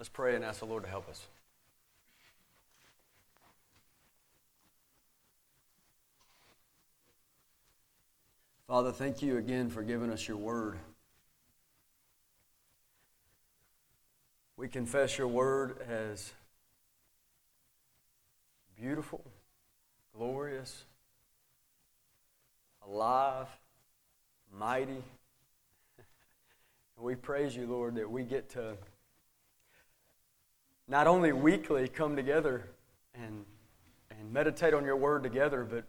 Let's pray and ask the Lord to help us. Father, thank you again for giving us your word. We confess your word as beautiful, glorious, alive, mighty. And we praise you, Lord, that we get to not only weekly come together and, and meditate on your word together, but,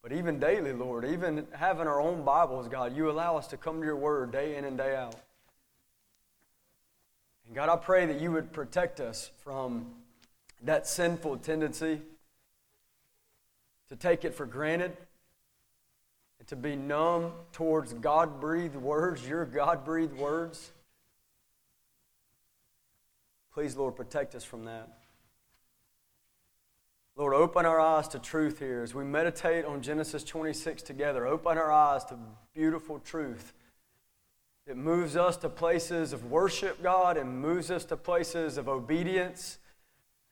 but even daily, Lord, even having our own Bibles, God, you allow us to come to your word day in and day out. And God, I pray that you would protect us from that sinful tendency to take it for granted and to be numb towards God breathed words, your God breathed words. Please, Lord, protect us from that. Lord, open our eyes to truth here as we meditate on Genesis 26 together. Open our eyes to beautiful truth that moves us to places of worship, God, and moves us to places of obedience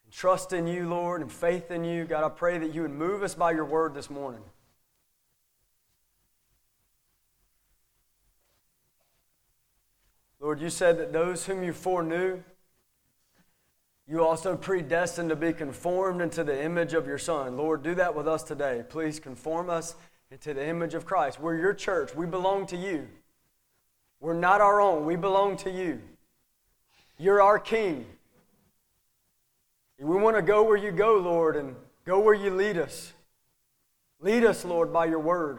and trust in you, Lord, and faith in you. God, I pray that you would move us by your word this morning. Lord, you said that those whom you foreknew, you also predestined to be conformed into the image of your Son. Lord, do that with us today. Please conform us into the image of Christ. We're your church. We belong to you. We're not our own. We belong to you. You're our King. We want to go where you go, Lord, and go where you lead us. Lead us, Lord, by your word.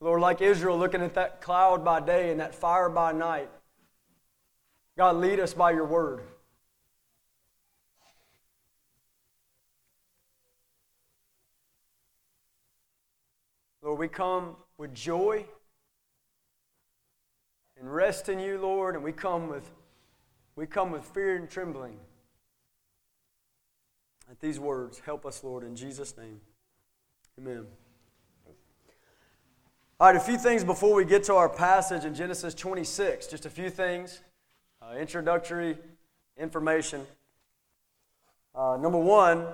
Lord, like Israel looking at that cloud by day and that fire by night, God, lead us by your word. Lord, we come with joy and rest in you, Lord, and we come with we come with fear and trembling. At these words, help us, Lord, in Jesus' name. Amen. All right, a few things before we get to our passage in Genesis 26. Just a few things uh, introductory information. Uh, number one,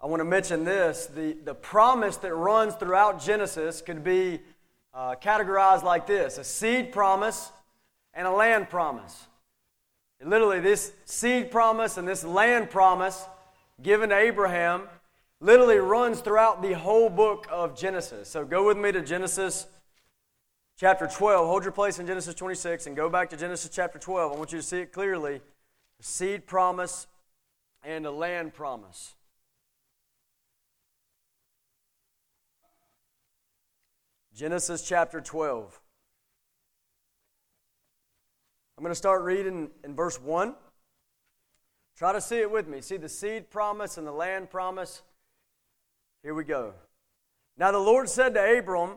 I want to mention this the, the promise that runs throughout Genesis could be uh, categorized like this a seed promise and a land promise. And literally, this seed promise and this land promise given to Abraham literally runs throughout the whole book of Genesis. So go with me to Genesis chapter 12. Hold your place in Genesis 26 and go back to Genesis chapter 12. I want you to see it clearly a seed promise and a land promise. Genesis chapter 12. I'm going to start reading in verse 1. Try to see it with me. See the seed promise and the land promise. Here we go. Now the Lord said to Abram,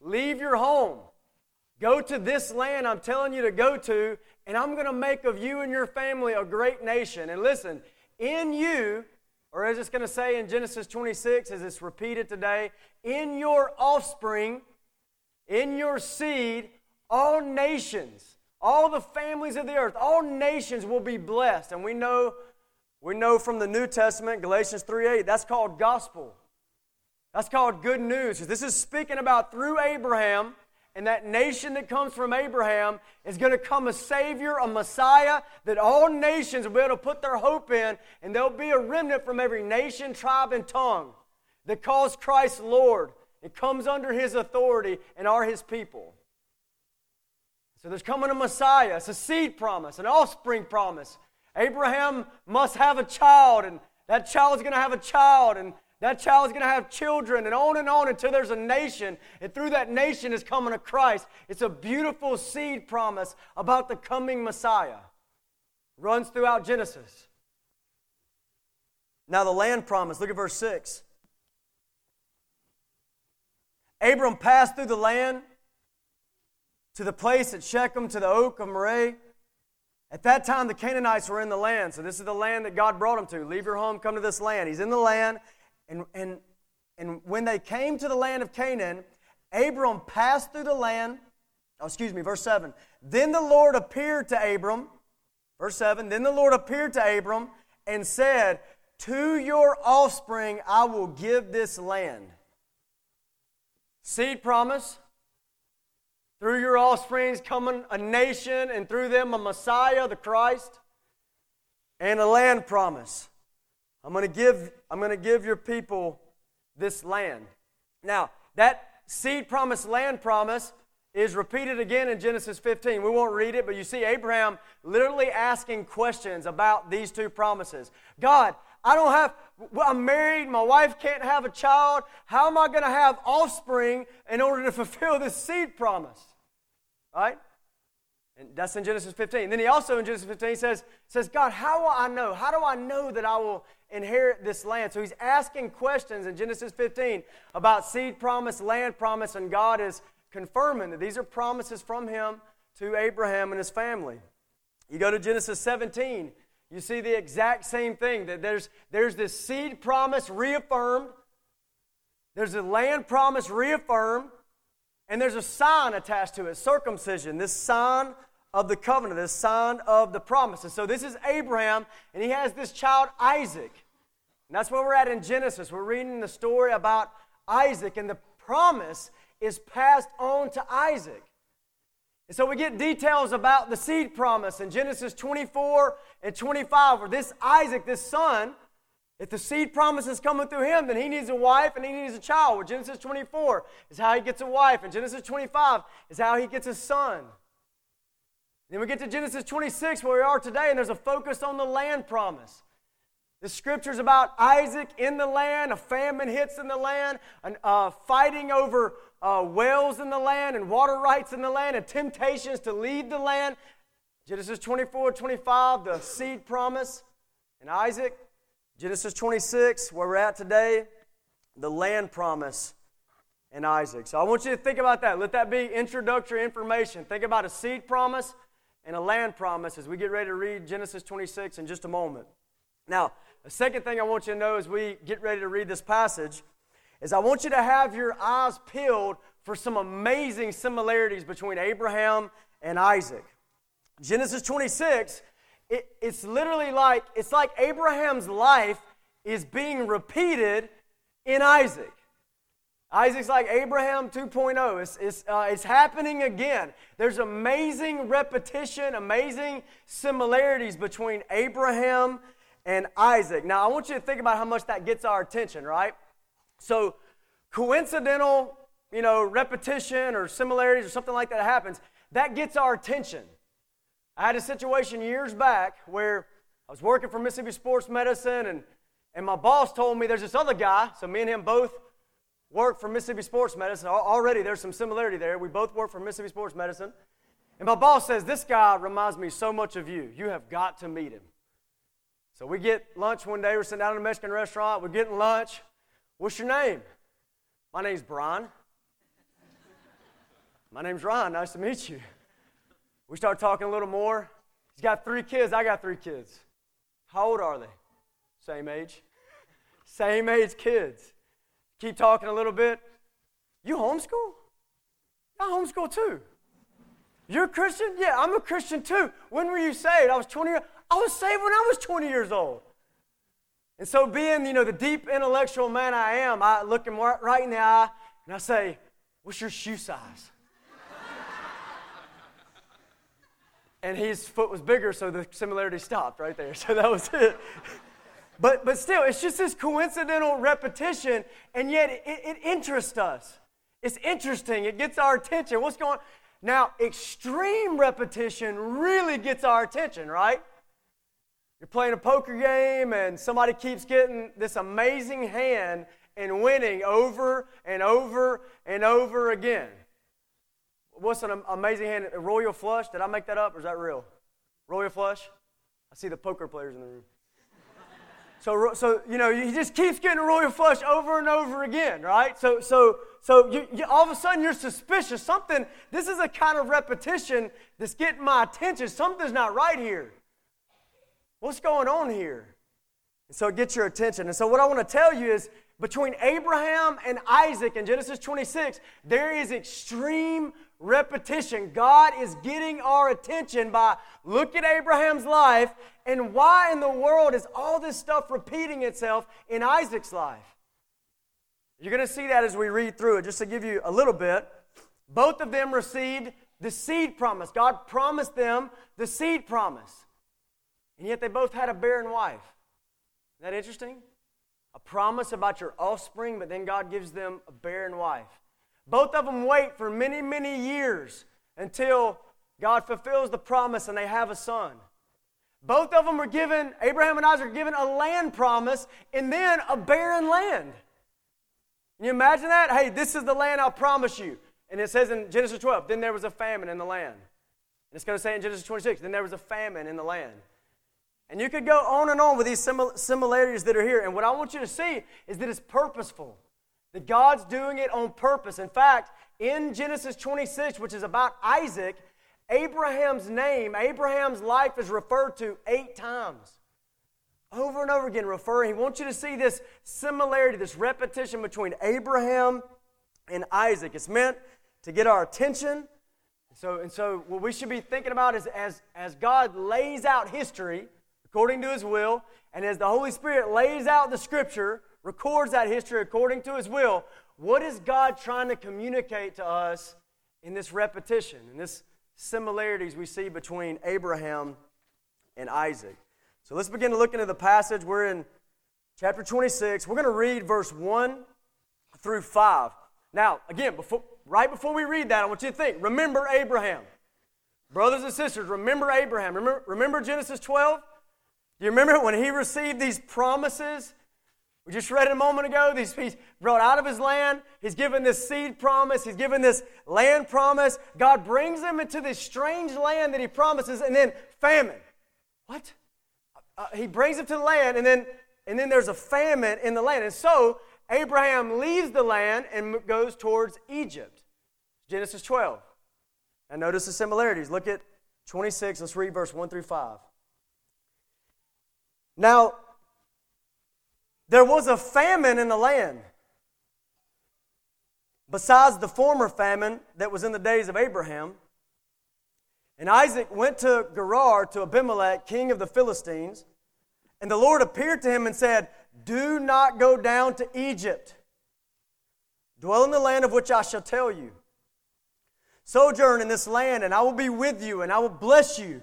Leave your home. Go to this land I'm telling you to go to, and I'm going to make of you and your family a great nation. And listen, in you, or as it's going to say in Genesis 26, as it's repeated today, in your offspring, in your seed, all nations, all the families of the earth, all nations will be blessed. And we know, we know from the New Testament, Galatians 3 8, that's called gospel. That's called good news. This is speaking about through Abraham and that nation that comes from Abraham is going to come a Savior, a Messiah that all nations will be able to put their hope in, and there'll be a remnant from every nation, tribe, and tongue that calls Christ Lord. It comes under His authority and are His people. So there's coming a Messiah. It's a seed promise, an offspring promise. Abraham must have a child, and that child is going to have a child, and That child is going to have children and on and on until there's a nation. And through that nation is coming a Christ. It's a beautiful seed promise about the coming Messiah. Runs throughout Genesis. Now, the land promise, look at verse 6. Abram passed through the land to the place at Shechem, to the oak of Moreh. At that time, the Canaanites were in the land. So, this is the land that God brought him to. Leave your home, come to this land. He's in the land. And, and, and when they came to the land of Canaan, Abram passed through the land. Oh, excuse me, verse 7. Then the Lord appeared to Abram. Verse 7. Then the Lord appeared to Abram and said, To your offspring I will give this land. Seed promise. Through your offsprings coming a nation, and through them a Messiah, the Christ, and a land promise. I'm going to give, I'm going to give your people this land. Now, that seed promise, land promise is repeated again in Genesis 15. We won't read it, but you see Abraham literally asking questions about these two promises. God, I don't have, I'm married, my wife can't have a child. How am I going to have offspring in order to fulfill this seed promise? Right? And that's in Genesis 15. Then he also in Genesis 15 says, says, God, how will I know? How do I know that I will inherit this land? So he's asking questions in Genesis 15 about seed promise, land promise, and God is confirming that these are promises from him to Abraham and his family. You go to Genesis 17, you see the exact same thing that there's, there's this seed promise reaffirmed, there's a land promise reaffirmed, and there's a sign attached to it circumcision, this sign of the covenant, the sign of the promises. So this is Abraham, and he has this child, Isaac. And that's where we're at in Genesis. We're reading the story about Isaac, and the promise is passed on to Isaac. And so we get details about the seed promise in Genesis 24 and 25, where this Isaac, this son, if the seed promise is coming through him, then he needs a wife and he needs a child. Well, Genesis 24 is how he gets a wife, and Genesis 25 is how he gets a son. Then we get to Genesis 26, where we are today, and there's a focus on the land promise. The scripture's about Isaac in the land, a famine hits in the land, and, uh, fighting over uh, wells in the land and water rights in the land, and temptations to leave the land. Genesis 24, 25, the seed promise, and Isaac. Genesis 26, where we're at today, the land promise and Isaac. So I want you to think about that. Let that be introductory information. Think about a seed promise and a land promise as we get ready to read Genesis 26 in just a moment. Now, the second thing I want you to know as we get ready to read this passage is I want you to have your eyes peeled for some amazing similarities between Abraham and Isaac. Genesis 26, it, it's literally like it's like Abraham's life is being repeated in Isaac. Isaac's like Abraham 2.0. It's, it's, uh, it's happening again. There's amazing repetition, amazing similarities between Abraham and Isaac. Now, I want you to think about how much that gets our attention, right? So, coincidental, you know, repetition or similarities or something like that happens, that gets our attention. I had a situation years back where I was working for Mississippi Sports Medicine, and, and my boss told me there's this other guy, so me and him both work for Mississippi Sports Medicine. Already there's some similarity there. We both work for Mississippi Sports Medicine. And my boss says, This guy reminds me so much of you. You have got to meet him. So we get lunch one day. We're sitting down in a Mexican restaurant. We're getting lunch. What's your name? My name's Brian. My name's Ryan. Nice to meet you. We start talking a little more. He's got three kids. I got three kids. How old are they? Same age. Same age kids. Keep talking a little bit. You homeschool? I homeschool too. You're a Christian? Yeah, I'm a Christian too. When were you saved? I was 20 years. I was saved when I was 20 years old. And so, being you know the deep intellectual man I am, I look him right in the eye and I say, "What's your shoe size?" and his foot was bigger, so the similarity stopped right there. So that was it. But, but still, it's just this coincidental repetition, and yet it, it interests us. It's interesting. It gets our attention. What's going on? Now, extreme repetition really gets our attention, right? You're playing a poker game and somebody keeps getting this amazing hand and winning over and over and over again. What's an amazing hand? A royal flush? Did I make that up or is that real? Royal flush? I see the poker players in the room. So, so you know, he just keeps getting royal flush over and over again, right? So, so, so you, you, all of a sudden you're suspicious. Something. This is a kind of repetition that's getting my attention. Something's not right here. What's going on here? And so it gets your attention. And so what I want to tell you is between Abraham and Isaac in Genesis 26, there is extreme repetition. God is getting our attention by look at Abraham's life and why in the world is all this stuff repeating itself in Isaac's life? You're going to see that as we read through it. Just to give you a little bit, both of them received the seed promise. God promised them the seed promise. And yet they both had a barren wife. Isn't that interesting? A promise about your offspring, but then God gives them a barren wife. Both of them wait for many, many years until God fulfills the promise and they have a son. Both of them were given, Abraham and Isaac were given a land promise and then a barren land. Can you imagine that? Hey, this is the land I'll promise you. And it says in Genesis 12, then there was a famine in the land. And it's going to say in Genesis 26, then there was a famine in the land. And you could go on and on with these similarities that are here. And what I want you to see is that it's purposeful. That God's doing it on purpose. In fact, in Genesis 26, which is about Isaac, Abraham's name, Abraham's life is referred to eight times. Over and over again, referring. He wants you to see this similarity, this repetition between Abraham and Isaac. It's meant to get our attention. So, and so, what we should be thinking about is as, as God lays out history according to his will, and as the Holy Spirit lays out the scripture, records that history according to his will, what is God trying to communicate to us in this repetition, in this similarities we see between Abraham and Isaac? So let's begin to look into the passage. We're in chapter 26. We're going to read verse 1 through 5. Now, again, before, right before we read that, I want you to think remember Abraham. Brothers and sisters, remember Abraham. Remember, remember Genesis 12? Do you remember when he received these promises we just read it a moment ago. He's, he's brought out of his land. He's given this seed promise. He's given this land promise. God brings him into this strange land that he promises, and then famine. What? Uh, he brings him to the land, and then, and then there's a famine in the land. And so Abraham leaves the land and goes towards Egypt. Genesis 12. And notice the similarities. Look at 26. Let's read verse 1 through 5. Now, there was a famine in the land. Besides the former famine that was in the days of Abraham. And Isaac went to Gerar to Abimelech, king of the Philistines. And the Lord appeared to him and said, Do not go down to Egypt. Dwell in the land of which I shall tell you. Sojourn in this land, and I will be with you, and I will bless you.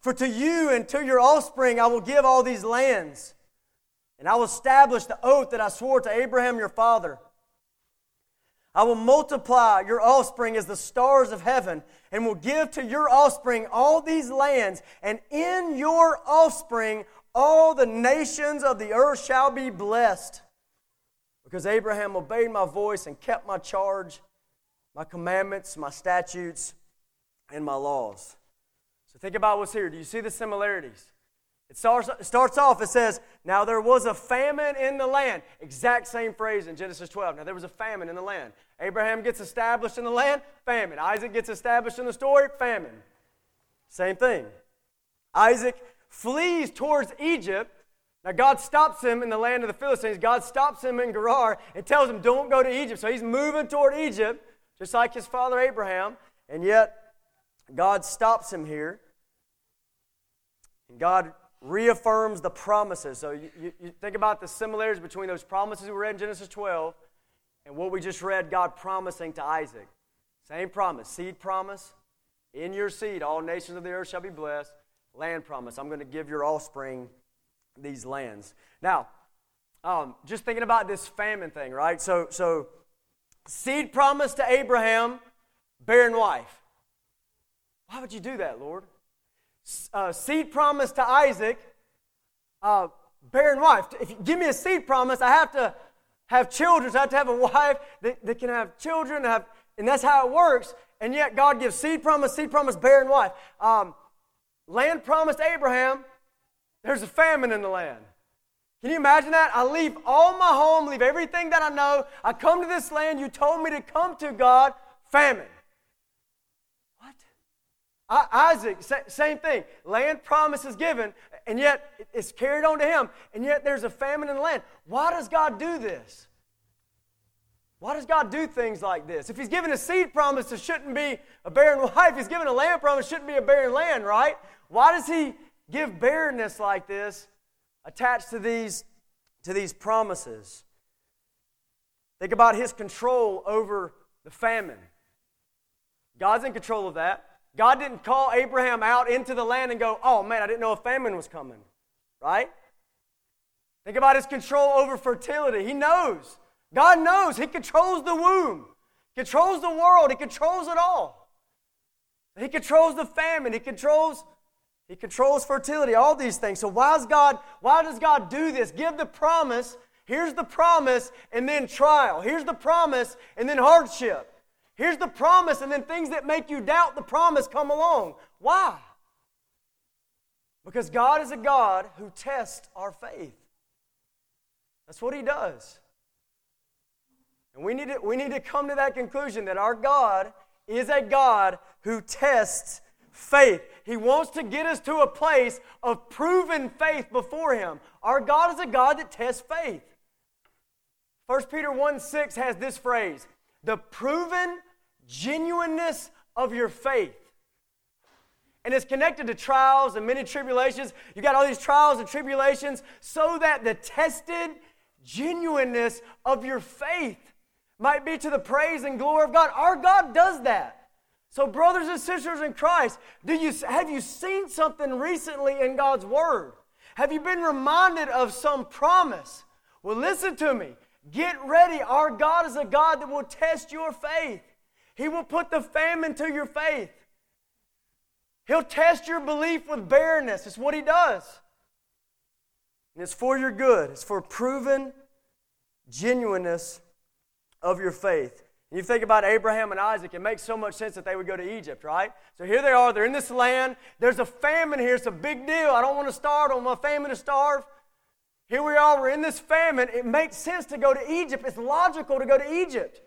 For to you and to your offspring I will give all these lands and I will establish the oath that I swore to Abraham your father. I will multiply your offspring as the stars of heaven, and will give to your offspring all these lands, and in your offspring all the nations of the earth shall be blessed. Because Abraham obeyed my voice and kept my charge, my commandments, my statutes, and my laws. So think about what's here. Do you see the similarities? It starts, starts off, it says, Now there was a famine in the land. Exact same phrase in Genesis 12. Now there was a famine in the land. Abraham gets established in the land, famine. Isaac gets established in the story, famine. Same thing. Isaac flees towards Egypt. Now God stops him in the land of the Philistines. God stops him in Gerar and tells him, Don't go to Egypt. So he's moving toward Egypt, just like his father Abraham. And yet, God stops him here. And God reaffirms the promises. So you, you, you, think about the similarities between those promises we read in Genesis 12 and what we just read God promising to Isaac. Same promise, seed promise. In your seed, all nations of the earth shall be blessed. Land promise, I'm going to give your offspring these lands. Now, um, just thinking about this famine thing, right? So, so seed promise to Abraham, barren wife. Why would you do that, Lord? Uh, seed promise to Isaac, uh, barren wife. If you give me a seed promise, I have to have children. So I have to have a wife that, that can have children, have, and that's how it works. And yet God gives seed promise, seed promise, barren wife. Um, land promised Abraham, there's a famine in the land. Can you imagine that? I leave all my home, leave everything that I know. I come to this land you told me to come to, God, famine. Isaac, same thing. Land promise is given, and yet it's carried on to him, and yet there's a famine in the land. Why does God do this? Why does God do things like this? If He's given a seed promise, it shouldn't be a barren wife. He's given a land promise, it shouldn't be a barren land, right? Why does He give barrenness like this attached to these, to these promises? Think about His control over the famine. God's in control of that. God didn't call Abraham out into the land and go, oh man, I didn't know a famine was coming, right? Think about his control over fertility. He knows. God knows. He controls the womb, controls the world, He controls it all. He controls the famine, He controls. He controls fertility, all these things. So why does God, why does God do this? Give the promise, here's the promise, and then trial. Here's the promise, and then hardship. Here's the promise, and then things that make you doubt the promise come along. Why? Because God is a God who tests our faith. That's what He does. And we need, to, we need to come to that conclusion that our God is a God who tests faith. He wants to get us to a place of proven faith before Him. Our God is a God that tests faith. 1 Peter 1 6 has this phrase the proven genuineness of your faith. And it's connected to trials and many tribulations. You got all these trials and tribulations so that the tested genuineness of your faith might be to the praise and glory of God. Our God does that. So, brothers and sisters in Christ, do you, have you seen something recently in God's Word? Have you been reminded of some promise? Well, listen to me. Get ready. Our God is a God that will test your faith. He will put the famine to your faith. He'll test your belief with barrenness. It's what He does. And it's for your good, it's for proven genuineness of your faith. And you think about Abraham and Isaac, it makes so much sense that they would go to Egypt, right? So here they are, they're in this land. There's a famine here, it's a big deal. I don't want to starve, I want my family to starve. Here we are, we're in this famine. It makes sense to go to Egypt. It's logical to go to Egypt.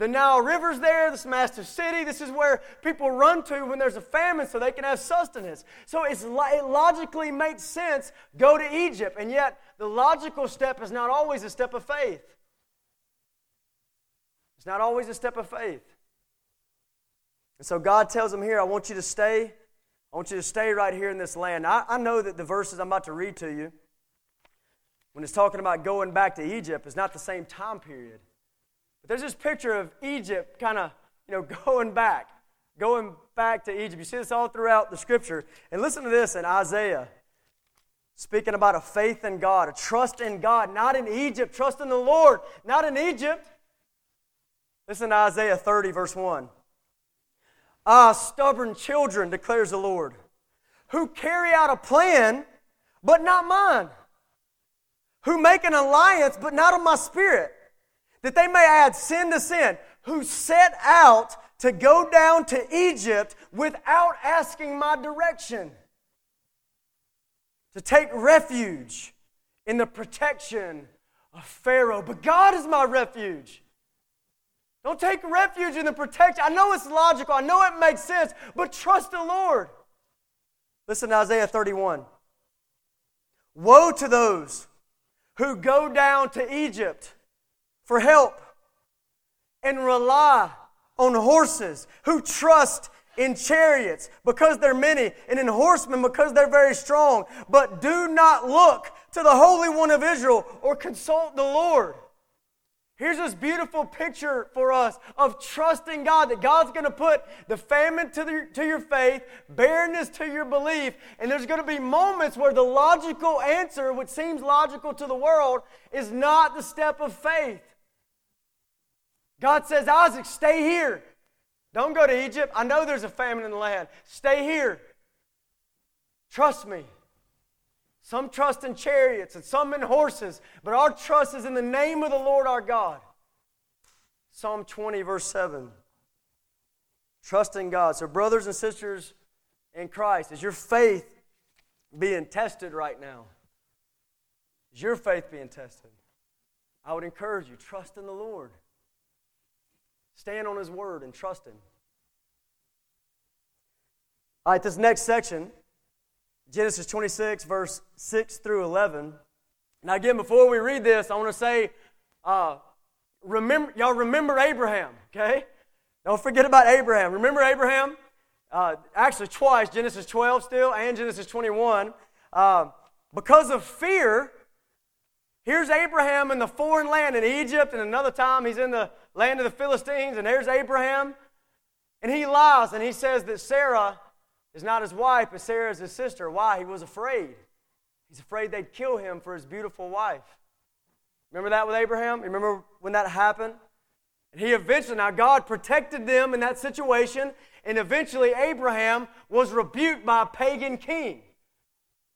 The Nile River's there, this massive city. This is where people run to when there's a famine so they can have sustenance. So it logically makes sense go to Egypt. And yet, the logical step is not always a step of faith. It's not always a step of faith. And so God tells them here, I want you to stay. I want you to stay right here in this land. I know that the verses I'm about to read to you, when it's talking about going back to Egypt, is not the same time period. But there's this picture of Egypt kind of, you know, going back, going back to Egypt. You see this all throughout the scripture. And listen to this in Isaiah, speaking about a faith in God, a trust in God, not in Egypt, trust in the Lord, not in Egypt. Listen to Isaiah 30, verse 1. Ah, stubborn children, declares the Lord, who carry out a plan, but not mine, who make an alliance, but not of my spirit that they may add sin to sin, who set out to go down to Egypt without asking my direction, to take refuge in the protection of Pharaoh. But God is my refuge. Don't take refuge in the protection. I know it's logical, I know it makes sense, but trust the Lord. Listen to Isaiah 31. Woe to those who go down to Egypt for help and rely on horses, who trust in chariots because they're many, and in horsemen because they're very strong. But do not look to the Holy One of Israel or consult the Lord. Here's this beautiful picture for us of trusting God that God's going to put the famine to, the, to your faith, barrenness to your belief, and there's going to be moments where the logical answer, which seems logical to the world, is not the step of faith. God says, Isaac, stay here. Don't go to Egypt. I know there's a famine in the land. Stay here. Trust me. Some trust in chariots and some in horses, but our trust is in the name of the Lord our God. Psalm 20, verse 7. Trust in God. So, brothers and sisters in Christ, is your faith being tested right now? Is your faith being tested? I would encourage you, trust in the Lord. Stand on His word and trust Him. All right, this next section, Genesis 26, verse 6 through 11. Now, again, before we read this, I want to say, uh, remember, y'all remember Abraham, okay? Don't forget about Abraham. Remember Abraham? Uh, actually, twice, Genesis 12 still and Genesis 21. Uh, because of fear, here's Abraham in the foreign land in Egypt, and another time he's in the land of the Philistines, and there's Abraham. And he lies and he says that Sarah is not his wife, but Sarah is his sister. Why? He was afraid. He's afraid they'd kill him for his beautiful wife. Remember that with Abraham? Remember when that happened? And he eventually, now God protected them in that situation, and eventually Abraham was rebuked by a pagan king.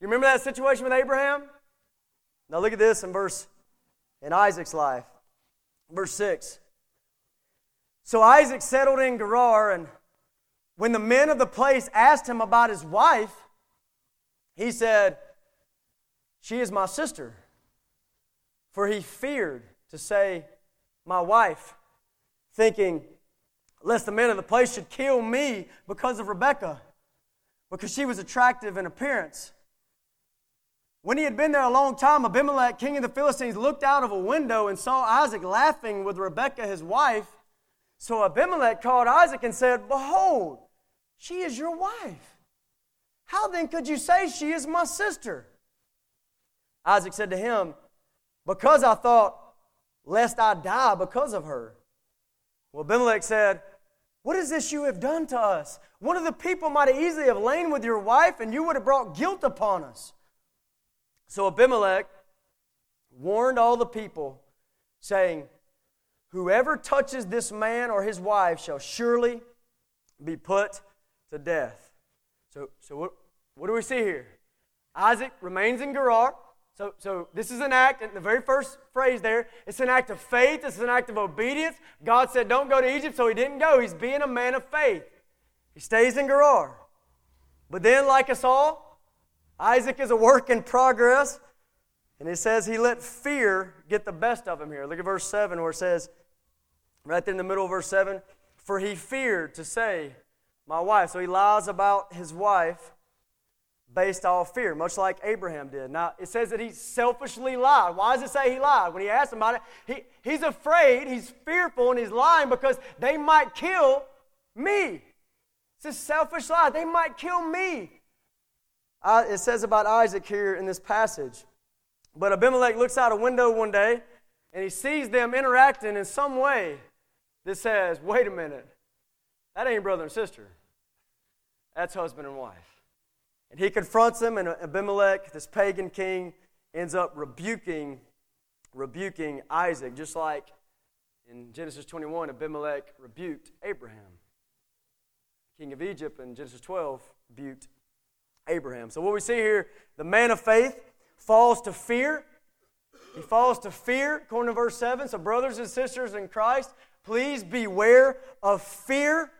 You remember that situation with Abraham? Now look at this in verse in Isaac's life. Verse 6. So Isaac settled in Gerar, and when the men of the place asked him about his wife, he said, She is my sister. For he feared to say, My wife, thinking, lest the men of the place should kill me because of Rebekah, because she was attractive in appearance. When he had been there a long time, Abimelech, king of the Philistines, looked out of a window and saw Isaac laughing with Rebekah, his wife. So Abimelech called Isaac and said, Behold, she is your wife. How then could you say she is my sister? Isaac said to him, Because I thought, lest I die because of her. Well, Abimelech said, What is this you have done to us? One of the people might easily have lain with your wife, and you would have brought guilt upon us. So Abimelech warned all the people, saying, Whoever touches this man or his wife shall surely be put to death. So, so what, what do we see here? Isaac remains in Gerar. So, so this is an act, in the very first phrase there, it's an act of faith, it's an act of obedience. God said, Don't go to Egypt, so he didn't go. He's being a man of faith. He stays in Gerar. But then, like us all, Isaac is a work in progress. And it says he let fear get the best of him here. Look at verse 7 where it says, right there in the middle of verse 7, for he feared to say, my wife. So he lies about his wife based off fear, much like Abraham did. Now, it says that he selfishly lied. Why does it say he lied? When he asked about it, he, he's afraid, he's fearful, and he's lying because they might kill me. It's a selfish lie. They might kill me. It says about Isaac here in this passage. But Abimelech looks out a window one day and he sees them interacting in some way that says, wait a minute, that ain't brother and sister. That's husband and wife. And he confronts them, and Abimelech, this pagan king, ends up rebuking, rebuking Isaac, just like in Genesis 21, Abimelech rebuked Abraham. King of Egypt in Genesis 12 rebuked Abraham. So what we see here, the man of faith falls to fear. He falls to fear, according to verse 7. So, brothers and sisters in Christ, please beware of fear.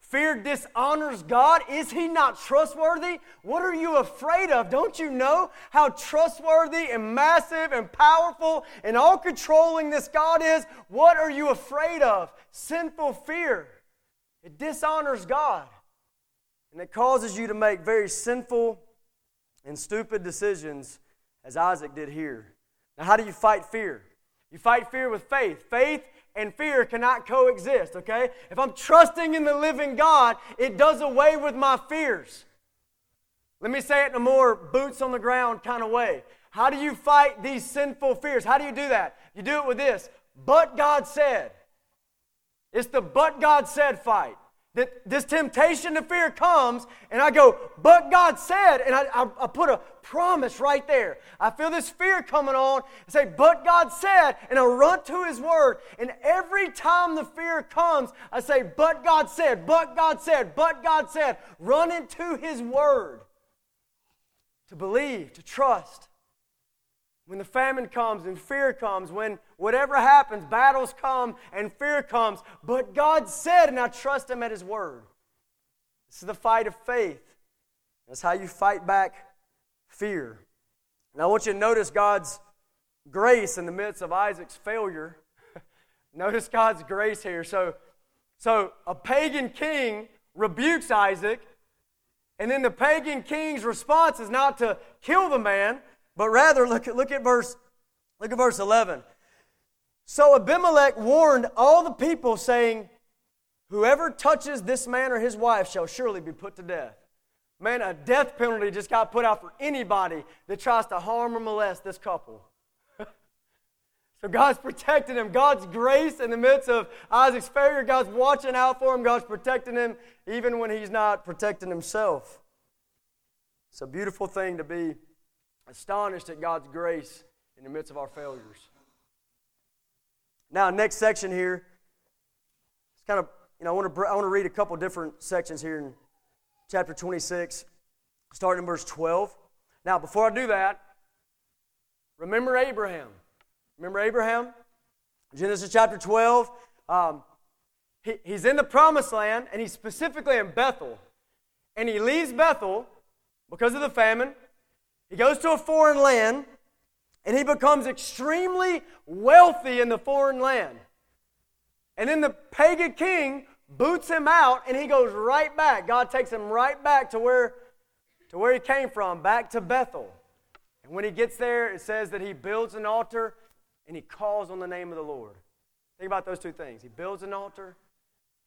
Fear dishonors God. Is he not trustworthy? What are you afraid of? Don't you know how trustworthy and massive and powerful and all controlling this God is? What are you afraid of? Sinful fear. It dishonors God. And it causes you to make very sinful and stupid decisions, as Isaac did here. Now, how do you fight fear? You fight fear with faith. Faith and fear cannot coexist, okay? If I'm trusting in the living God, it does away with my fears. Let me say it in a more boots on the ground kind of way. How do you fight these sinful fears? How do you do that? You do it with this. But God said. It's the but God said fight that this temptation to fear comes, and I go, but God said, and I, I, I, put a promise right there. I feel this fear coming on, I say, but God said, and I run to His Word. And every time the fear comes, I say, but God said, but God said, but God said, run into His Word. to believe, to trust. When the famine comes and fear comes, when whatever happens, battles come and fear comes. But God said, and I trust Him at His word. This is the fight of faith. That's how you fight back fear. And I want you to notice God's grace in the midst of Isaac's failure. notice God's grace here. So, so a pagan king rebukes Isaac, and then the pagan king's response is not to kill the man, but rather look at, look at verse look at verse 11. So Abimelech warned all the people saying, Whoever touches this man or his wife shall surely be put to death. Man, a death penalty just got put out for anybody that tries to harm or molest this couple. so God's protecting him. God's grace in the midst of Isaac's failure, God's watching out for him. God's protecting him even when he's not protecting himself. It's a beautiful thing to be astonished at God's grace in the midst of our failures. Now, next section here. It's kind of, you know, I want to, I want to read a couple different sections here in chapter 26, starting in verse 12. Now, before I do that, remember Abraham. Remember Abraham? Genesis chapter 12. Um, he, he's in the promised land, and he's specifically in Bethel. And he leaves Bethel because of the famine. He goes to a foreign land, and he becomes extremely wealthy in the foreign land. And then the pagan king boots him out, and he goes right back. God takes him right back to where, to where he came from, back to Bethel. And when he gets there, it says that he builds an altar and he calls on the name of the Lord. Think about those two things. He builds an altar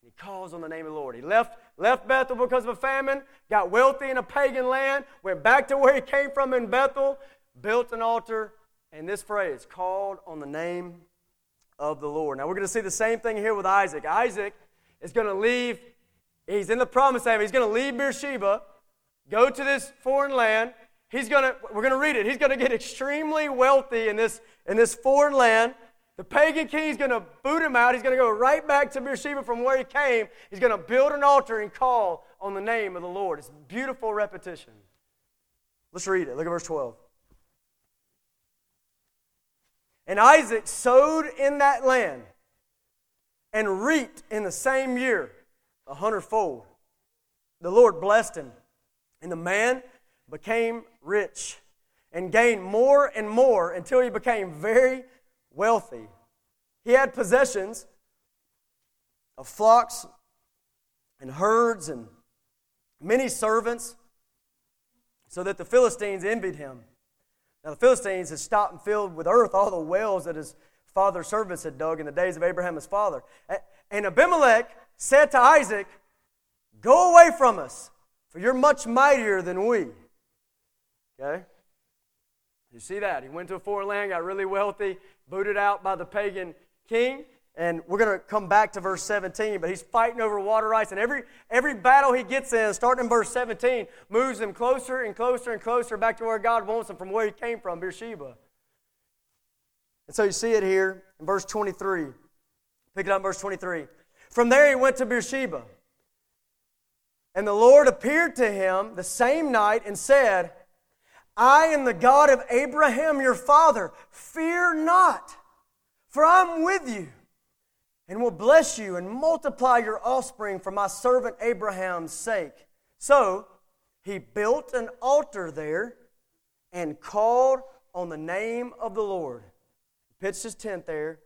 he calls on the name of the Lord. He left, left Bethel because of a famine, got wealthy in a pagan land, went back to where he came from in Bethel, built an altar, and this phrase, called on the name of the Lord. Now we're going to see the same thing here with Isaac. Isaac is going to leave, he's in the promised land, he's going to leave Beersheba, go to this foreign land. He's going to, we're going to read it, he's going to get extremely wealthy in this, in this foreign land. The pagan king is going to boot him out. He's going to go right back to Beersheba from where he came. He's going to build an altar and call on the name of the Lord. It's beautiful repetition. Let's read it. Look at verse 12. And Isaac sowed in that land and reaped in the same year a hundredfold. The Lord blessed him, and the man became rich and gained more and more until he became very wealthy. He had possessions of flocks and herds and many servants, so that the Philistines envied him. Now, the Philistines had stopped and filled with earth all the wells that his father's servants had dug in the days of Abraham his father. And Abimelech said to Isaac, Go away from us, for you're much mightier than we. Okay? You see that? He went to a foreign land, got really wealthy, booted out by the pagan king. And we're going to come back to verse 17, but he's fighting over water rights. And every, every battle he gets in, starting in verse 17, moves him closer and closer and closer back to where God wants him from where he came from, Beersheba. And so you see it here in verse 23. Pick it up in verse 23. From there he went to Beersheba. And the Lord appeared to him the same night and said, I am the God of Abraham your father. Fear not, for I'm with you, and will bless you and multiply your offspring for my servant Abraham's sake. So he built an altar there and called on the name of the Lord. He pitched his tent there,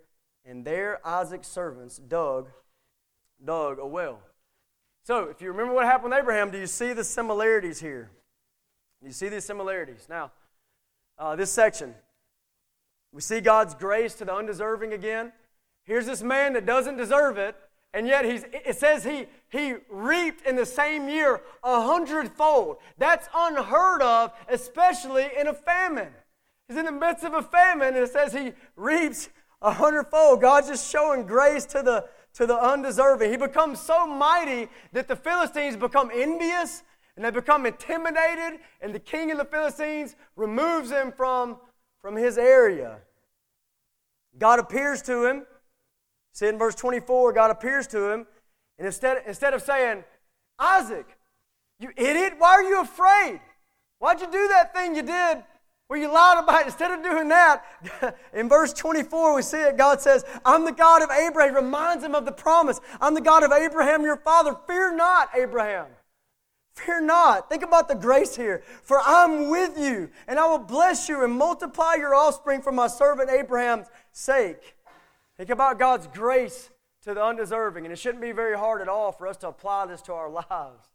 and there Isaac's servants dug, dug a well. So, if you remember what happened with Abraham, do you see the similarities here? You see these similarities. Now, uh, this section, we see God's grace to the undeserving again. Here's this man that doesn't deserve it, and yet he's, it says he, he reaped in the same year a hundredfold. That's unheard of, especially in a famine. He's in the midst of a famine, and it says he reaps a hundredfold. God's just showing grace to the, to the undeserving. He becomes so mighty that the Philistines become envious and they become intimidated, and the king of the Philistines removes him from, from his area. God appears to him. See in verse 24, God appears to him, and instead, instead of saying, Isaac, you idiot, why are you afraid? Why'd you do that thing you did where you lied about it? Instead of doing that, in verse 24, we see it. God says, I'm the God of Abraham. Reminds him of the promise. I'm the God of Abraham, your father. Fear not, Abraham. Fear not. Think about the grace here. For I'm with you, and I will bless you and multiply your offspring for my servant Abraham's sake. Think about God's grace to the undeserving. And it shouldn't be very hard at all for us to apply this to our lives,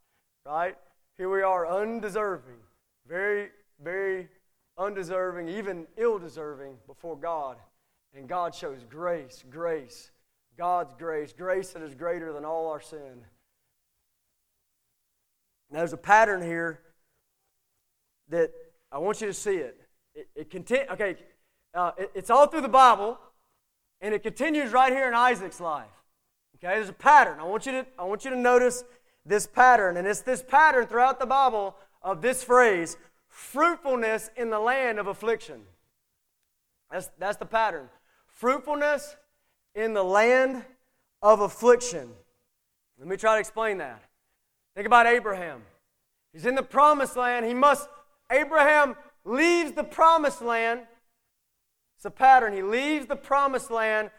right? Here we are, undeserving, very, very undeserving, even ill deserving before God. And God shows grace, grace, God's grace, grace that is greater than all our sin. Now, there's a pattern here that I want you to see it. It, it okay, uh, it, it's all through the Bible, and it continues right here in Isaac's life. Okay, there's a pattern. I want you to, I want you to notice this pattern, and it's this pattern throughout the Bible of this phrase fruitfulness in the land of affliction. That's, that's the pattern. Fruitfulness in the land of affliction. Let me try to explain that. Think about Abraham. He's in the promised land. He must, Abraham leaves the promised land. It's a pattern. He leaves the promised land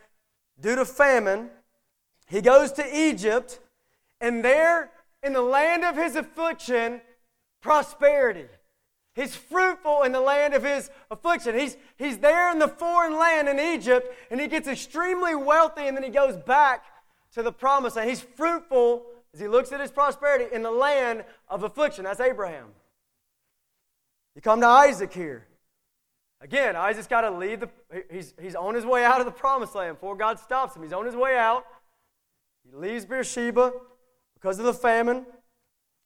due to famine. He goes to Egypt, and there in the land of his affliction, prosperity. He's fruitful in the land of his affliction. He's, he's there in the foreign land in Egypt, and he gets extremely wealthy, and then he goes back to the promised land. He's fruitful as he looks at his prosperity in the land of affliction. That's Abraham. You come to Isaac here. Again, Isaac's got to leave the, he's, he's on his way out of the promised land before God stops him. He's on his way out. He leaves Beersheba because of the famine.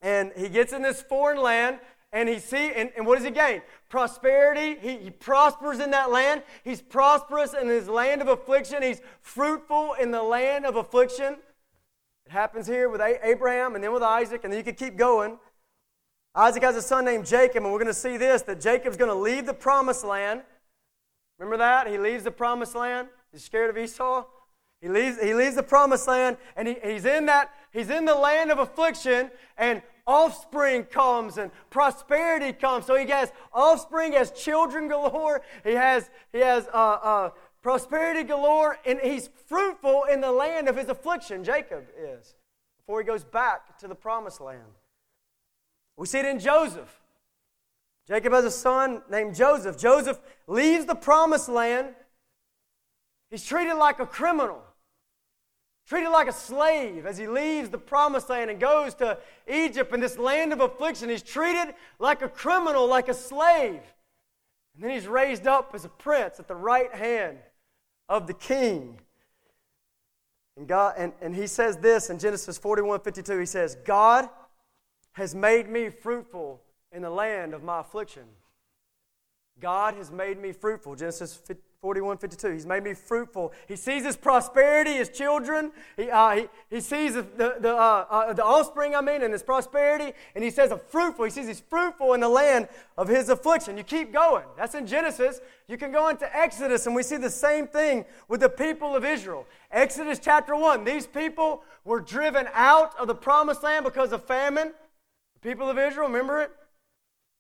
And he gets in this foreign land and he see and, and what does he gain? Prosperity. He, he prospers in that land. He's prosperous in his land of affliction. He's fruitful in the land of affliction. It happens here with Abraham and then with Isaac, and then you could keep going. Isaac has a son named Jacob, and we're going to see this that Jacob's going to leave the promised land. Remember that? He leaves the promised land. He's scared of Esau. He leaves, he leaves the promised land, and he, he's in that, he's in the land of affliction, and offspring comes and prosperity comes. So he has offspring, has children galore. He has, he has uh, uh, prosperity galore, and he's fruitful in the land of his affliction, Jacob is, before he goes back to the promised land. We see it in Joseph. Jacob has a son named Joseph. Joseph leaves the promised land. He's treated like a criminal, treated like a slave as he leaves the promised land and goes to Egypt in this land of affliction. He's treated like a criminal, like a slave. And then he's raised up as a prince at the right hand of the king. And, God, and, and he says this in Genesis 41 52. He says, God has made me fruitful in the land of my affliction. God has made me fruitful. Genesis 41, 52. He's made me fruitful. He sees his prosperity, his children. He, uh, he, he sees the, the, uh, uh, the offspring, I mean, and his prosperity. And he says, a fruitful. He sees he's fruitful in the land of his affliction. You keep going. That's in Genesis. You can go into Exodus, and we see the same thing with the people of Israel. Exodus chapter 1. These people were driven out of the promised land because of famine. The people of Israel, remember it?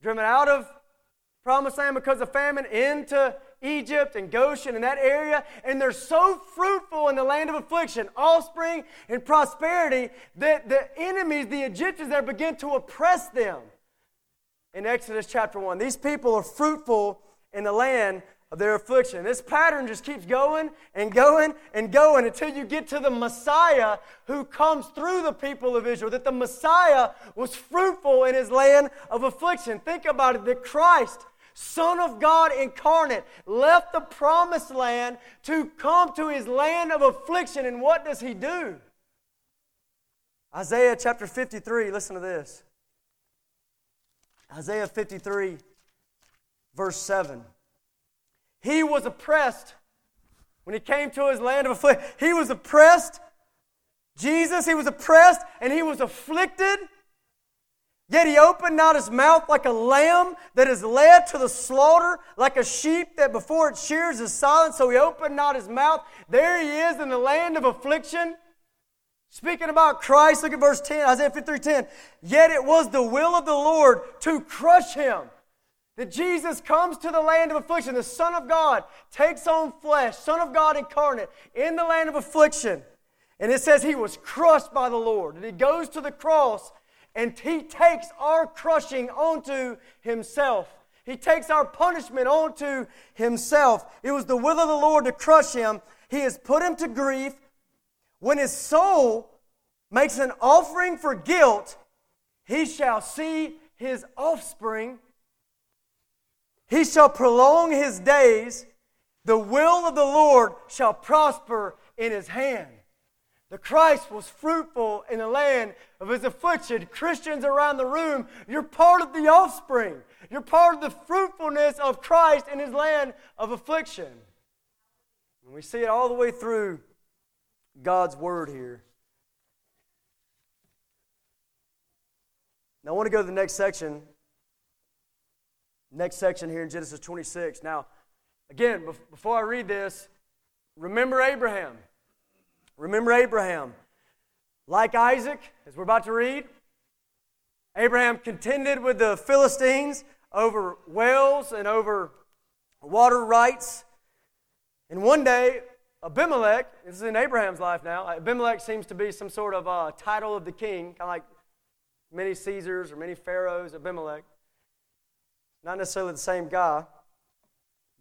Driven out of promised land because of famine into Egypt and Goshen and that area, and they're so fruitful in the land of affliction, offspring and prosperity, that the enemies, the Egyptians there, begin to oppress them. In Exodus chapter 1, these people are fruitful in the land of their affliction. This pattern just keeps going and going and going until you get to the Messiah who comes through the people of Israel. That the Messiah was fruitful in his land of affliction. Think about it that Christ Son of God incarnate, left the promised land to come to his land of affliction. And what does he do? Isaiah chapter 53, listen to this. Isaiah 53, verse 7. He was oppressed when he came to his land of affliction. He was oppressed. Jesus, he was oppressed and he was afflicted Yet he opened not his mouth like a lamb that is led to the slaughter, like a sheep that before it shears is silent. So he opened not his mouth. There he is in the land of affliction, Speaking about Christ, look at verse 10, Isaiah 53 10. Yet it was the will of the Lord to crush him. That Jesus comes to the land of affliction. The Son of God takes on flesh, Son of God incarnate, in the land of affliction. And it says he was crushed by the Lord. And he goes to the cross and he takes our crushing onto himself. He takes our punishment onto himself. It was the will of the Lord to crush him. He has put him to grief. When his soul makes an offering for guilt, he shall see his offspring. He shall prolong his days. The will of the Lord shall prosper in his hand. The Christ was fruitful in the land of his affliction. Christians around the room, you're part of the offspring. You're part of the fruitfulness of Christ in his land of affliction. And we see it all the way through God's word here. Now, I want to go to the next section. Next section here in Genesis 26. Now, again, before I read this, remember Abraham. Remember Abraham. Like Isaac, as we're about to read, Abraham contended with the Philistines over wells and over water rights. And one day, Abimelech, this is in Abraham's life now, Abimelech seems to be some sort of uh, title of the king, kind of like many Caesars or many pharaohs, Abimelech. Not necessarily the same guy,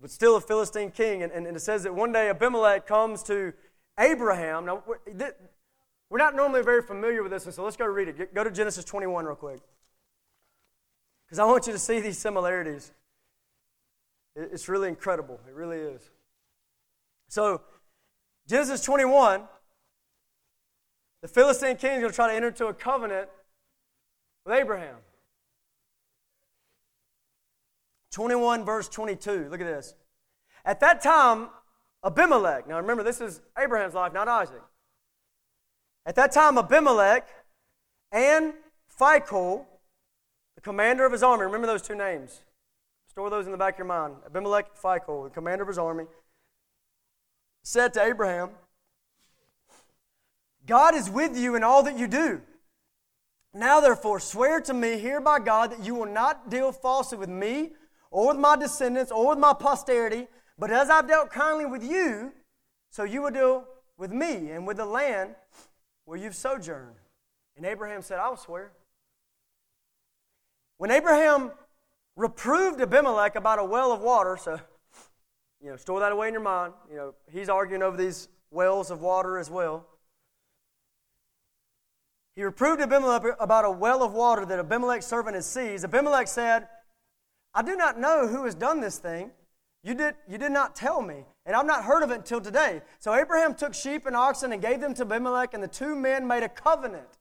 but still a Philistine king. And, and, and it says that one day Abimelech comes to Abraham. Now, we're, not normally very familiar with this, so let's go read it. Go to Genesis 21 real quick. Because I want you to see these similarities. It's really incredible. It really is. So, Genesis 21, the Philistine king is going to try to enter into a covenant with Abraham. 21, verse 22. Look at this. At that time, Abimelech, now remember, this is Abraham's life, not Isaac. At that time, Abimelech and Phicol, the commander of his army, remember those two names. Store those in the back of your mind. Abimelech, Phicol, the commander of his army, said to Abraham, God is with you in all that you do. Now, therefore, swear to me here by God that you will not deal falsely with me, or with my descendants, or with my posterity, but as I've dealt kindly with you, so you will deal with me and with the land where you've sojourned. And Abraham said, I'll swear. When Abraham reproved Abimelech about a well of water, so you know, store that away in your mind. You know, he's arguing over these wells of water as well. He reproved Abimelech about a well of water that Abimelech's servant had seized. Abimelech said, I do not know who has done this thing. You did, you did not tell me, and I've not heard of it until today. So Abraham took sheep and oxen and gave them to Abimelech, and the two men made a covenant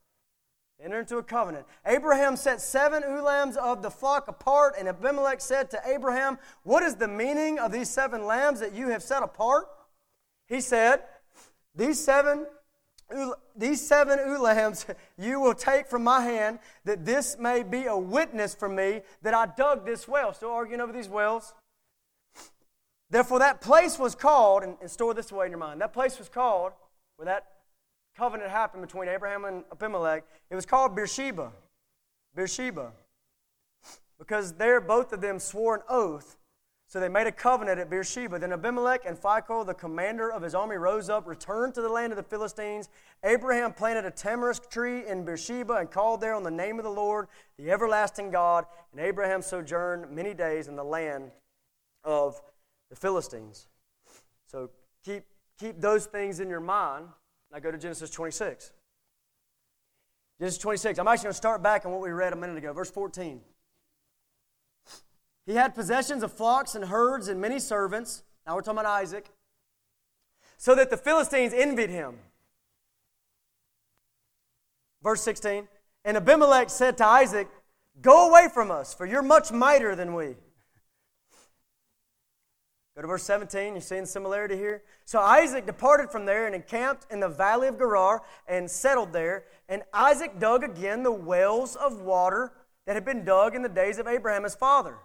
enter into a covenant. Abraham set seven ewe lambs of the flock apart, and Abimelech said to Abraham, What is the meaning of these seven lambs that you have set apart? He said, These seven these seven ewe lambs you will take from my hand, that this may be a witness for me that I dug this well. Still arguing over these wells. Therefore, that place was called, and, and store this away in your mind, that place was called, where that covenant happened between Abraham and Abimelech, it was called Beersheba. Beersheba. Because there both of them swore an oath. So they made a covenant at Beersheba. Then Abimelech and Phicol, the commander of his army, rose up, returned to the land of the Philistines. Abraham planted a tamarisk tree in Beersheba and called there on the name of the Lord, the everlasting God. And Abraham sojourned many days in the land of the Philistines. So keep, keep those things in your mind now go to Genesis 26. Genesis 26. I'm actually going to start back on what we read a minute ago, verse 14. He had possessions of flocks and herds and many servants. Now we're talking about Isaac. So that the Philistines envied him. Verse 16. And Abimelech said to Isaac, Go away from us, for you're much mightier than we. Go to verse 17. You're seeing similarity here? So Isaac departed from there and encamped in the valley of Gerar and settled there. And Isaac dug again the wells of water that had been dug in the days of Abraham his father,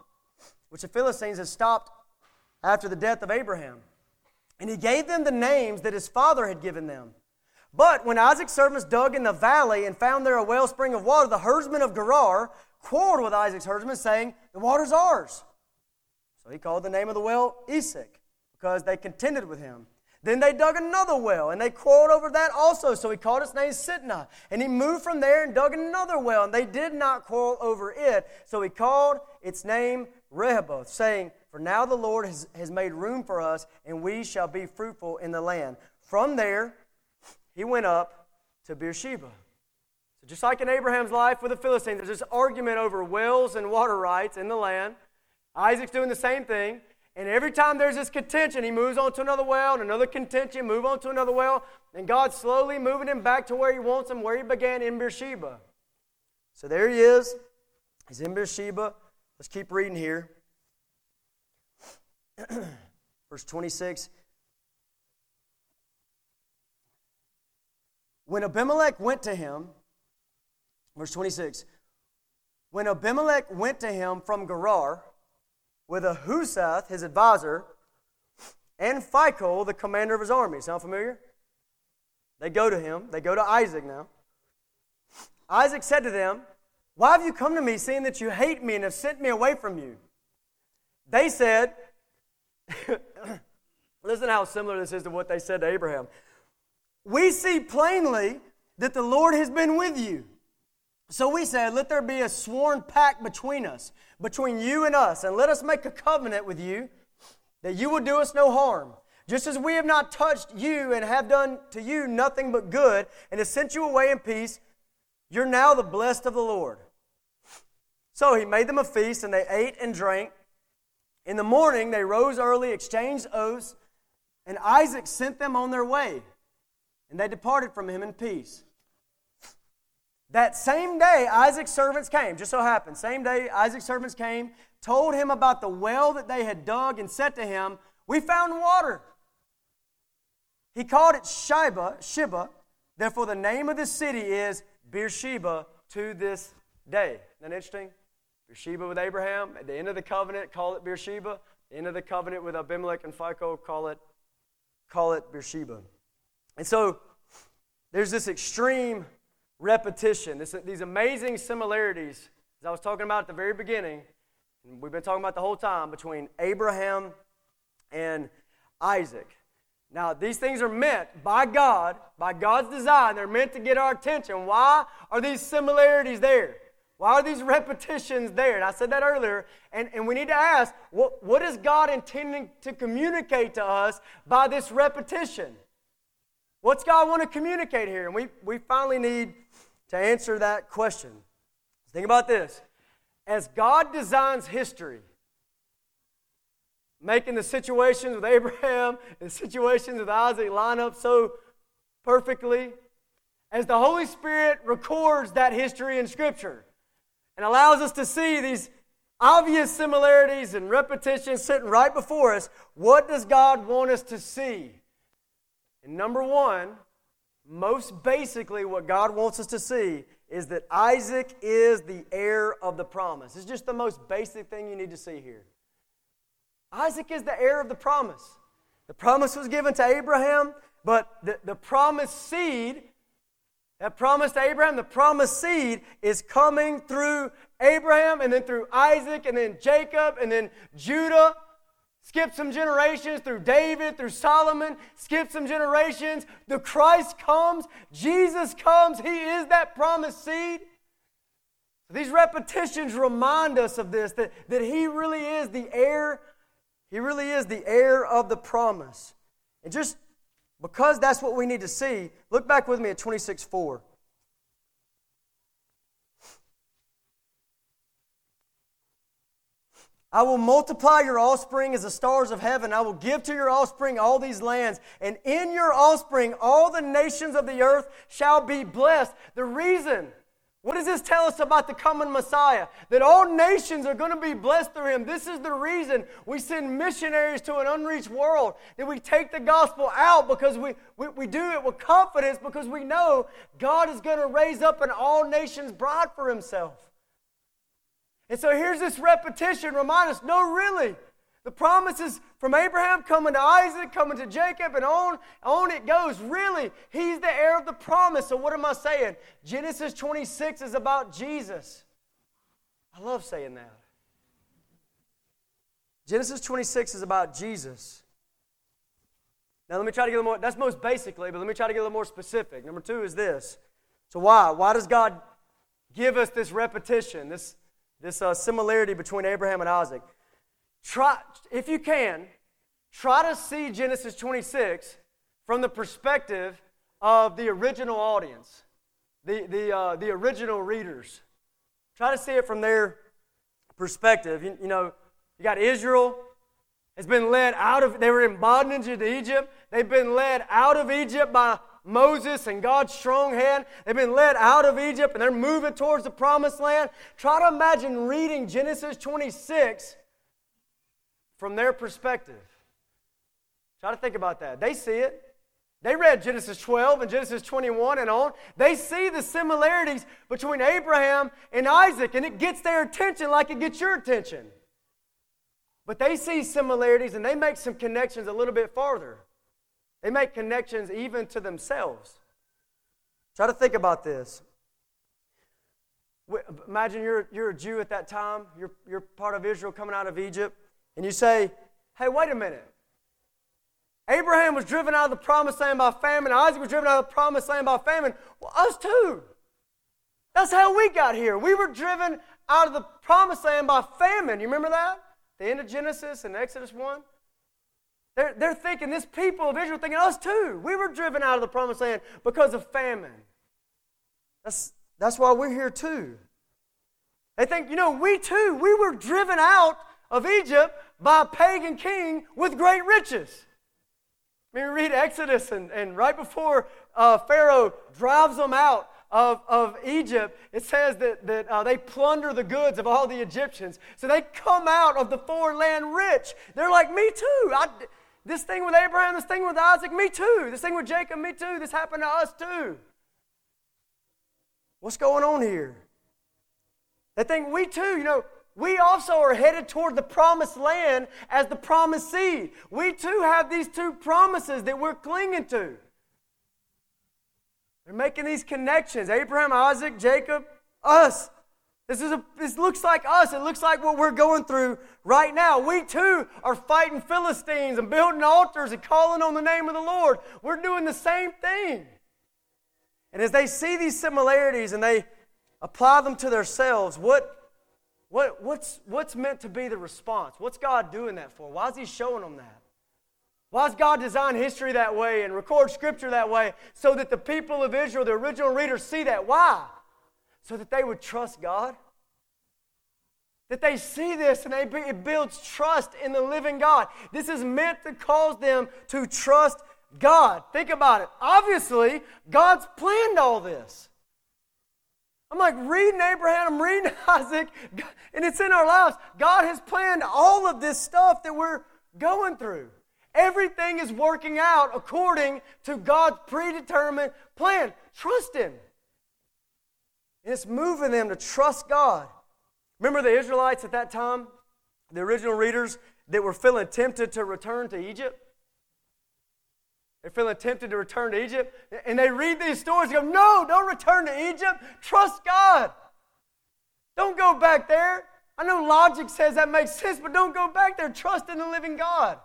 which the Philistines had stopped after the death of Abraham. And he gave them the names that his father had given them. But when Isaac's servants dug in the valley and found there a wellspring of water, the herdsmen of Gerar quarreled with Isaac's herdsmen, saying, The water's ours. So he called the name of the well Esek, because they contended with him. Then they dug another well, and they quarreled over that also. So he called its name Sitnah. And he moved from there and dug another well, and they did not quarrel over it. So he called its name Rehoboth, saying, For now the Lord has, has made room for us, and we shall be fruitful in the land. From there, he went up to Beersheba. So just like in Abraham's life with the Philistines, there's this argument over wells and water rights in the land. Isaac's doing the same thing. And every time there's this contention, he moves on to another well, and another contention, move on to another well, and God's slowly moving him back to where he wants him, where he began in Beersheba. So there he is. He's in Beersheba. Let's keep reading here. Verse 26. When Abimelech went to him, verse 26, when Abimelech went to him from Gerar with Ahuzzath, his advisor, and Phicol, the commander of his army. Sound familiar? They go to him. They go to Isaac now. Isaac said to them, Why have you come to me, seeing that you hate me and have sent me away from you? They said, Listen how similar this is to what they said to Abraham we see plainly that the Lord has been with you. So we said, Let there be a sworn pact between us, between you and us, and let us make a covenant with you that you will do us no harm. Just as we have not touched you and have done to you nothing but good, and have sent you away in peace, you're now the blessed of the Lord. So he made them a feast, and they ate and drank. In the morning, they rose early, exchanged oaths, and Isaac sent them on their way and they departed from him in peace. That same day, Isaac's servants came. Just so happened, same day, Isaac's servants came, told him about the well that they had dug, and said to him, We found water. He called it Sheba, Sheba. Therefore, the name of the city is Beersheba to this day. Isn't that interesting? Beersheba with Abraham. At the end of the covenant, call it Beersheba. The end of the covenant with Abimelech and Phicol, call it, call it Beersheba. And so there's this extreme repetition, this, these amazing similarities, as I was talking about at the very beginning, we've been talking about the whole time, between Abraham and Isaac. Now, these things are meant by God, by God's design, they're meant to get our attention. Why are these similarities there? Why are these repetitions there? And I said that earlier. And, and we need to ask what, what is God intending to communicate to us by this repetition? What's God want to communicate here? And we, we finally need to answer that question. Think about this. As God designs history, making the situations with Abraham and situations with Isaac line up so perfectly, as the Holy Spirit records that history in Scripture and allows us to see these obvious similarities and repetitions sitting right before us, what does God want us to see? And number one, most basically, what God wants us to see is that Isaac is the heir of the promise. It's just the most basic thing you need to see here. Isaac is the heir of the promise. The promise was given to Abraham, but the, the promised seed, that promise to Abraham, the promised seed is coming through Abraham and then through Isaac and then Jacob and then Judah Skip some generations through David, through Solomon, skip some generations. The Christ comes, Jesus comes, He is that promised seed. These repetitions remind us of this that, that He really is the heir, He really is the heir of the promise. And just because that's what we need to see, look back with me at 26 4. I will multiply your offspring as the stars of heaven. I will give to your offspring all these lands. And in your offspring, all the nations of the earth shall be blessed. The reason, what does this tell us about the coming Messiah? That all nations are going to be blessed through him. This is the reason we send missionaries to an unreached world. That we take the gospel out because we, we, we do it with confidence because we know God is going to raise up an all nations bride for himself. And so here's this repetition remind us no, really, The promises from Abraham coming to Isaac, coming to Jacob, and on, on it goes. Really, he's the heir of the promise. So, what am I saying? Genesis 26 is about Jesus. I love saying that. Genesis 26 is about Jesus. Now, let me try to get a little more, that's most basically, but let me try to get a little more specific. Number two is this. So, why? Why does God give us this repetition, this, this uh, similarity between Abraham and Isaac? Try, if you can, try to see Genesis 26 from the perspective of the original audience, the, the, uh, the original readers. Try to see it from their perspective. You, you know, you got Israel has been led out of, they were in bondage in Egypt. They've been led out of Egypt by Moses and God's strong hand. They've been led out of Egypt and they're moving towards the promised land. Try to imagine reading Genesis 26 from their perspective. Try to think about that. They see it. They read Genesis 12 and Genesis 21 and on. They see the similarities between Abraham and Isaac, and it gets their attention like it gets your attention. But they see similarities and they make some connections a little bit farther. They make connections even to themselves. Try to think about this. Imagine you're, you're a Jew at that time, you're, you're part of Israel coming out of Egypt and you say, hey, wait a minute. Abraham was driven out of the promised land by famine. Isaac was driven out of the promised land by famine. Well, us too. That's how we got here. We were driven out of the promised land by famine. You remember that? The end of Genesis and Exodus 1? They're, they're thinking, this people of Israel thinking, us too. We were driven out of the promised land because of famine. That's, that's why we're here too. They think, you know, we too, we were driven out of Egypt by a pagan king with great riches. I mean, read Exodus, and, and right before uh, Pharaoh drives them out of, of Egypt, it says that, that uh, they plunder the goods of all the Egyptians. So they come out of the foreign land rich. They're like, me too. I, this thing with Abraham, this thing with Isaac, me too. This thing with Jacob, me too. This happened to us too. What's going on here? They think we too, you know, we also are headed toward the promised land as the promised seed. We too have these two promises that we're clinging to. They're making these connections Abraham, Isaac, Jacob, us. This, is a, this looks like us. It looks like what we're going through right now. We too are fighting Philistines and building altars and calling on the name of the Lord. We're doing the same thing. And as they see these similarities and they apply them to themselves, what what, what's, what's meant to be the response? What's God doing that for? Why is He showing them that? Why has God designed history that way and record scripture that way so that the people of Israel, the original readers, see that? Why? So that they would trust God. That they see this and they, it builds trust in the living God. This is meant to cause them to trust God. Think about it. Obviously, God's planned all this. I'm like reading Abraham, I'm reading Isaac, and it's in our lives. God has planned all of this stuff that we're going through. Everything is working out according to God's predetermined plan. Trust Him. And it's moving them to trust God. Remember the Israelites at that time, the original readers that were feeling tempted to return to Egypt? They're feeling tempted to return to Egypt. And they read these stories and go, No, don't return to Egypt. Trust God. Don't go back there. I know logic says that makes sense, but don't go back there. Trust in the living God.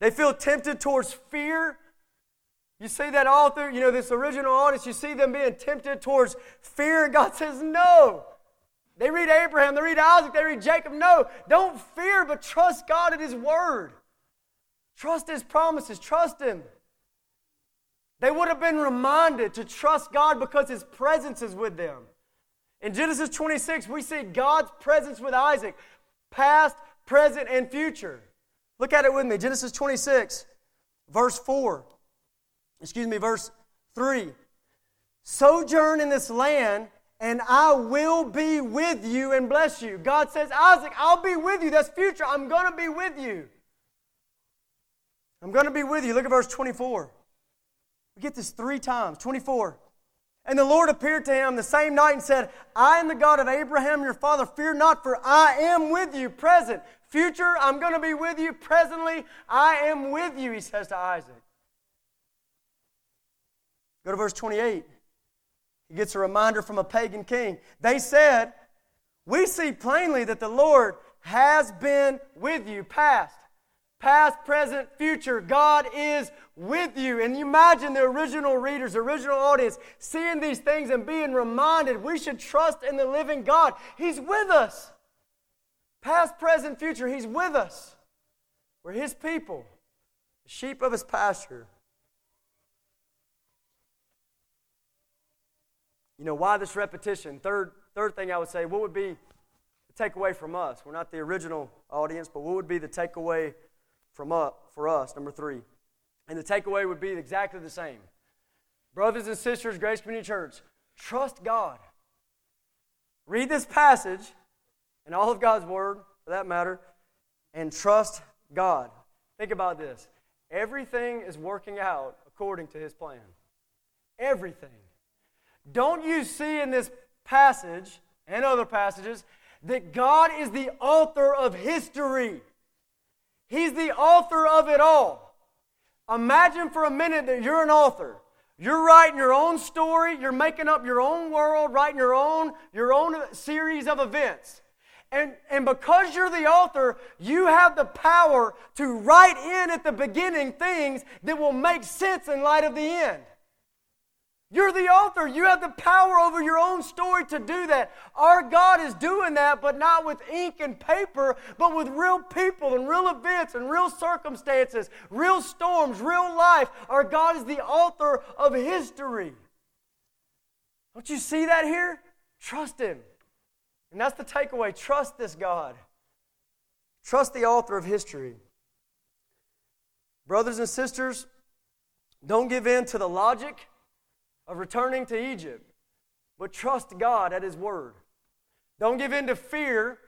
They feel tempted towards fear. You see that all through, you know, this original audience, you see them being tempted towards fear, and God says, No. They read Abraham, they read Isaac, they read Jacob. No, don't fear, but trust God at His word. Trust His promises, trust Him. They would have been reminded to trust God because His presence is with them. In Genesis 26, we see God's presence with Isaac, past, present, and future. Look at it with me. Genesis 26, verse 4. Excuse me, verse 3. Sojourn in this land, and I will be with you and bless you. God says, Isaac, I'll be with you. That's future. I'm going to be with you. I'm going to be with you. Look at verse 24. We get this three times. 24. And the Lord appeared to him the same night and said, I am the God of Abraham, your father. Fear not, for I am with you, present. Future, I'm going to be with you. Presently, I am with you, he says to Isaac. Go to verse 28. He gets a reminder from a pagan king. They said, We see plainly that the Lord has been with you, past. Past, present, future. God is with you. And you imagine the original readers, original audience, seeing these things and being reminded we should trust in the living God. He's with us. Past, present, future, He's with us. We're His people, the sheep of His pasture. You know, why this repetition? Third, third thing I would say, what would be the takeaway from us? We're not the original audience, but what would be the takeaway from us, for us? Number three. And the takeaway would be exactly the same. Brothers and sisters, Grace Community Church, trust God. Read this passage and all of God's Word, for that matter, and trust God. Think about this everything is working out according to His plan. Everything. Don't you see in this passage and other passages that God is the author of history? He's the author of it all. Imagine for a minute that you're an author. You're writing your own story, you're making up your own world, writing your own, your own series of events. And, and because you're the author, you have the power to write in at the beginning things that will make sense in light of the end. You're the author. You have the power over your own story to do that. Our God is doing that, but not with ink and paper, but with real people and real events and real circumstances, real storms, real life. Our God is the author of history. Don't you see that here? Trust Him. And that's the takeaway. Trust this God. Trust the author of history. Brothers and sisters, don't give in to the logic of returning to Egypt, but trust God at His word. Don't give in to fear,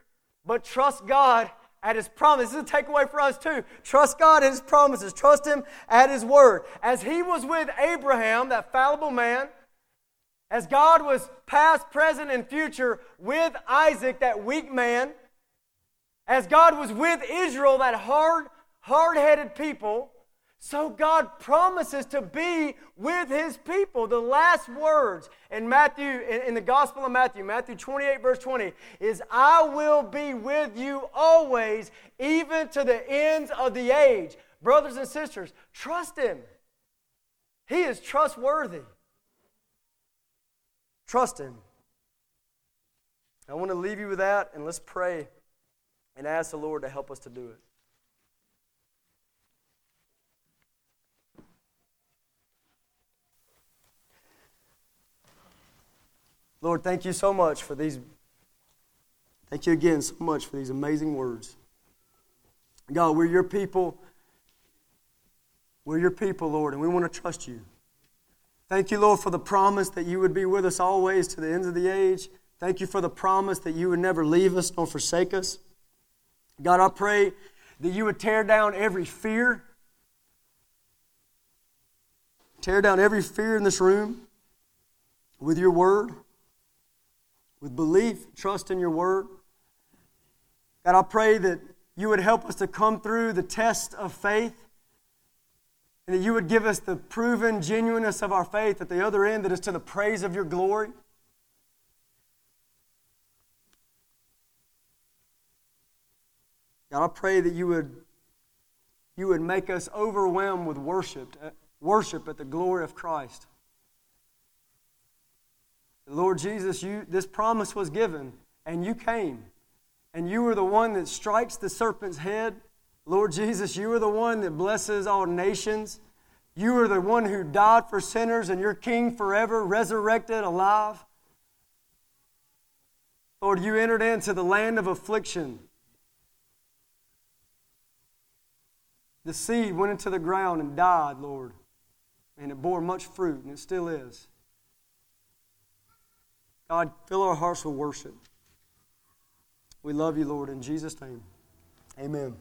but trust God at His promise. This is a takeaway for us too. Trust God at His promises. Trust Him at His word. As He was with Abraham, that fallible man, as God was past, present, and future with Isaac, that weak man, as God was with Israel, that hard, hard headed people, so God promises to be with his people. The last words in Matthew, in, the Gospel of Matthew, Matthew 28, verse 20, is I will be with you always, even to the ends of the age. Brothers and sisters, trust him. He is trustworthy. Trust him. I want to leave you with that, and let's pray and ask the Lord to help us to do it. Lord, thank you so much for these. Thank you again so much for these amazing words. God, we're your people. We're your people, Lord, and we want to trust you. Thank you, Lord, for the promise that you would be with us always to the ends of the age. Thank you for the promise that you would never leave us nor forsake us. God, I pray that you would tear down every fear. Tear down every fear in this room with your word with belief, trust in your word. God, I pray that you would help us to come through the test of faith and that you would give us the proven genuineness of our faith at the other end that is to the praise of your glory. God, I pray that you would, you would make us overwhelmed with worship, worship at the glory of Christ. Lord Jesus, you, this promise was given, and you came. And you were the one that strikes the serpent's head. Lord Jesus, you are the one that blesses all nations. You are the one who died for sinners, and you're king forever, resurrected, alive. Lord, you entered into the land of affliction. The seed went into the ground and died, Lord. And it bore much fruit, and it still is. God, fill our hearts with worship. We love you, Lord, in Jesus' name. Amen.